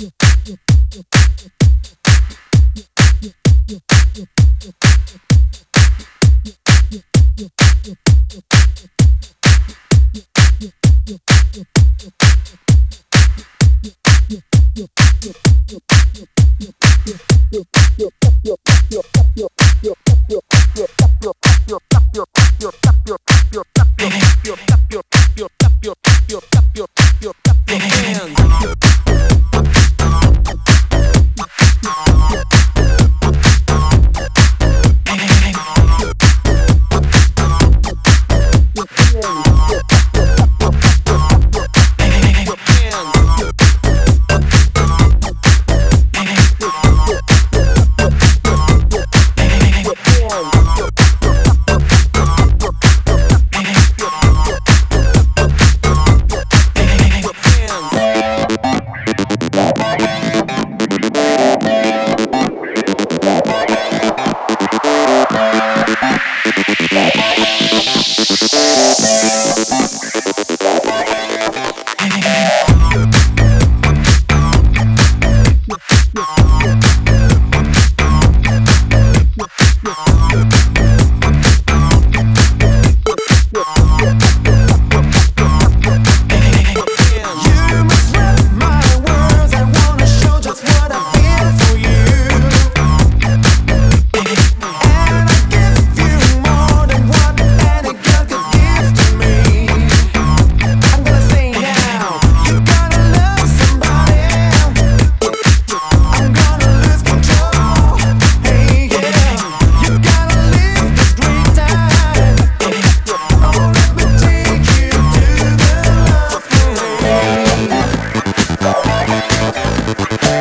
Yo, yo,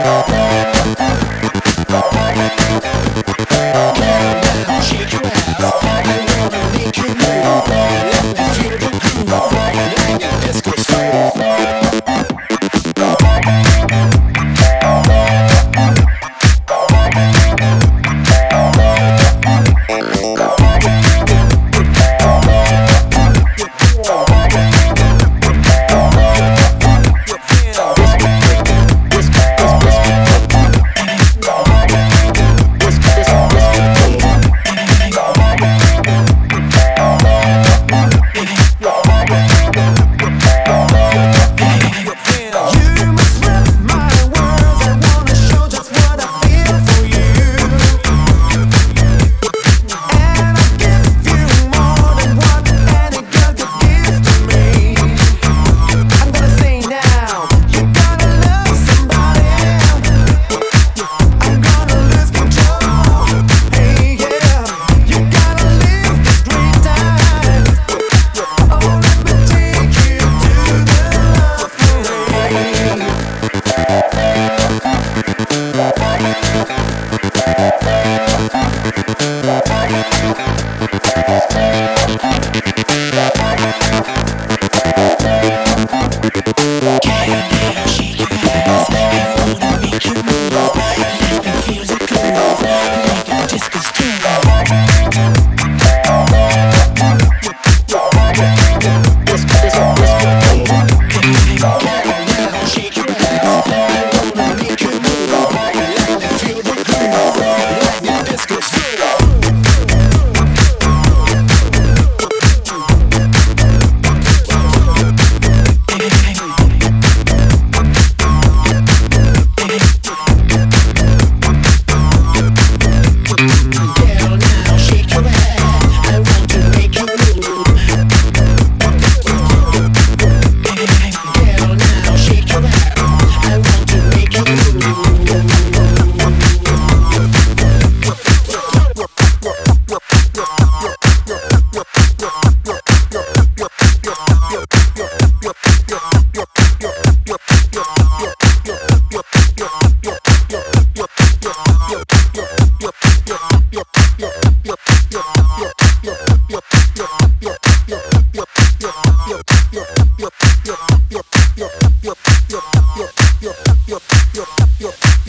yo,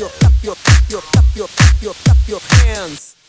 your, clap your, clap your, clap your, clap your, clap your hands.